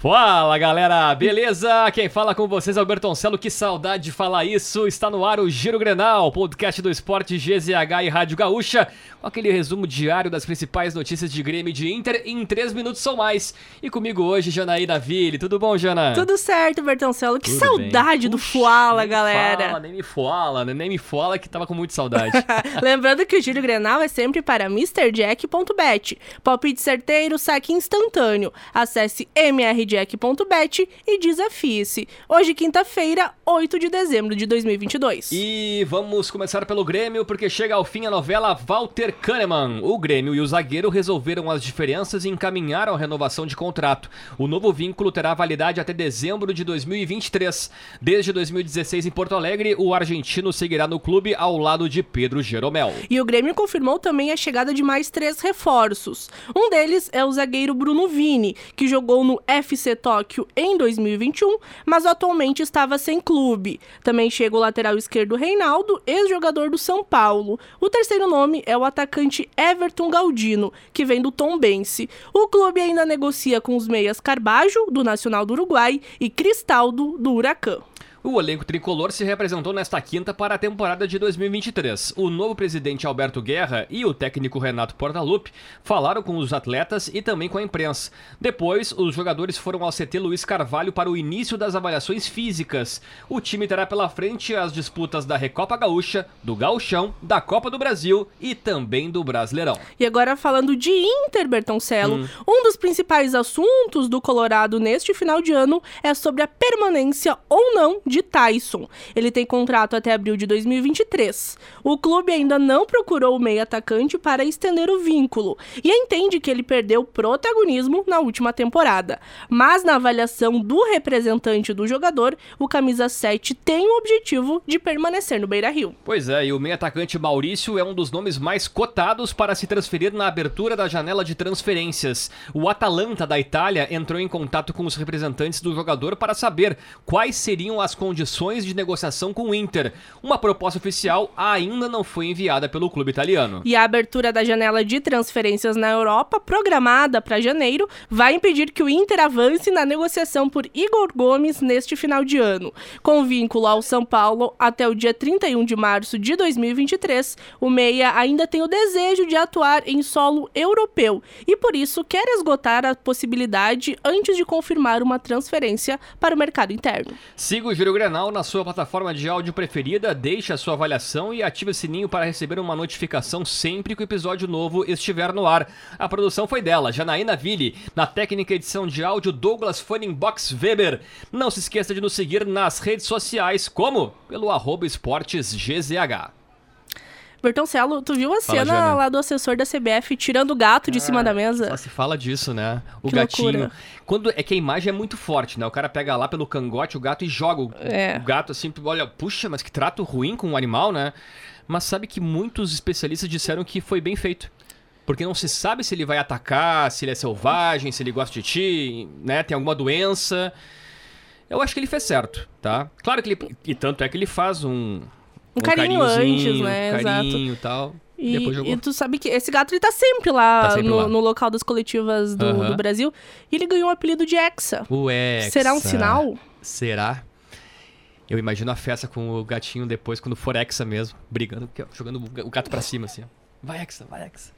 Fala galera, beleza? Quem fala com vocês é o Bertoncelo, que saudade de falar isso. Está no ar o Giro Grenal, podcast do esporte GZH e Rádio Gaúcha, com aquele resumo diário das principais notícias de Grêmio e de Inter em 3 minutos ou mais. E comigo hoje, Janaína Ville. Tudo bom, Jana? Tudo certo, Bertoncelo. Que Tudo saudade bem. do Fuala, galera. Fala, nem me fala, nem me fala que tava com muita saudade. Lembrando que o Giro Grenal é sempre para MrJack.bet. Palpite certeiro, saque instantâneo. Acesse MRJ jack.bet e desafie-se. Hoje, quinta-feira, 8 de dezembro de 2022. E vamos começar pelo Grêmio, porque chega ao fim a novela Walter Kahneman. O Grêmio e o zagueiro resolveram as diferenças e encaminharam a renovação de contrato. O novo vínculo terá validade até dezembro de 2023. Desde 2016 em Porto Alegre, o argentino seguirá no clube ao lado de Pedro Jeromel. E o Grêmio confirmou também a chegada de mais três reforços. Um deles é o zagueiro Bruno Vini, que jogou no FC FC Tóquio em 2021, mas atualmente estava sem clube. Também chega o lateral esquerdo Reinaldo, ex-jogador do São Paulo. O terceiro nome é o atacante Everton Galdino, que vem do Tombense. O clube ainda negocia com os meias Carbajo, do Nacional do Uruguai, e Cristaldo, do Huracan. O elenco tricolor se representou nesta quinta para a temporada de 2023. O novo presidente Alberto Guerra e o técnico Renato Portaluppi falaram com os atletas e também com a imprensa. Depois, os jogadores foram ao CT Luiz Carvalho para o início das avaliações físicas. O time terá pela frente as disputas da Recopa Gaúcha, do Gauchão, da Copa do Brasil e também do Brasileirão. E agora falando de Inter, Bertoncelo, hum. um dos principais assuntos do Colorado neste final de ano é sobre a permanência ou não de Tyson. Ele tem contrato até abril de 2023. O clube ainda não procurou o meio atacante para estender o vínculo e entende que ele perdeu protagonismo na última temporada. Mas na avaliação do representante do jogador, o camisa 7 tem o objetivo de permanecer no Beira-Rio. Pois é, e o meio atacante Maurício é um dos nomes mais cotados para se transferir na abertura da janela de transferências. O Atalanta da Itália entrou em contato com os representantes do jogador para saber quais seriam as condições de negociação com o Inter. Uma proposta oficial ainda não foi enviada pelo clube italiano. E a abertura da janela de transferências na Europa, programada para janeiro, vai impedir que o Inter avance na negociação por Igor Gomes neste final de ano. Com vínculo ao São Paulo até o dia 31 de março de 2023, o Meia ainda tem o desejo de atuar em solo europeu e por isso quer esgotar a possibilidade antes de confirmar uma transferência para o mercado interno. Siga o Giro Giro Grenal na sua plataforma de áudio preferida, deixe a sua avaliação e ative o sininho para receber uma notificação sempre que o episódio novo estiver no ar. A produção foi dela, Janaína Ville, na técnica edição de áudio Douglas Box Weber. Não se esqueça de nos seguir nas redes sociais, como pelo arroba esportesgzh. Bertoncelo, tu viu a Fala, cena Jana. lá do assessor da CBF tirando o gato de ah, cima da mesa? Só se fala disso, né? O que gatinho. Loucura. Quando é que a imagem é muito forte, né? O cara pega lá pelo cangote o gato e joga o, é. o gato assim, olha, puxa, mas que trato ruim com o animal, né? Mas sabe que muitos especialistas disseram que foi bem feito. Porque não se sabe se ele vai atacar, se ele é selvagem, se ele gosta de ti, né? Tem alguma doença. Eu acho que ele fez certo, tá? Claro que ele. E tanto é que ele faz um, um, carinho antes, né? Um carinho e tal. E, e, tu sabe que esse gato ele tá sempre lá, tá sempre no, lá. no, local das coletivas do, do, Brasil. E ele ganhou o apelido de Hexa. O Hexa. Será um sinal? Será? Eu imagino a festa com o gatinho depois, quando for Hexa mesmo, brigando, jogando o gato pra cima, assim. Vai, Hexa, vai, Hexa.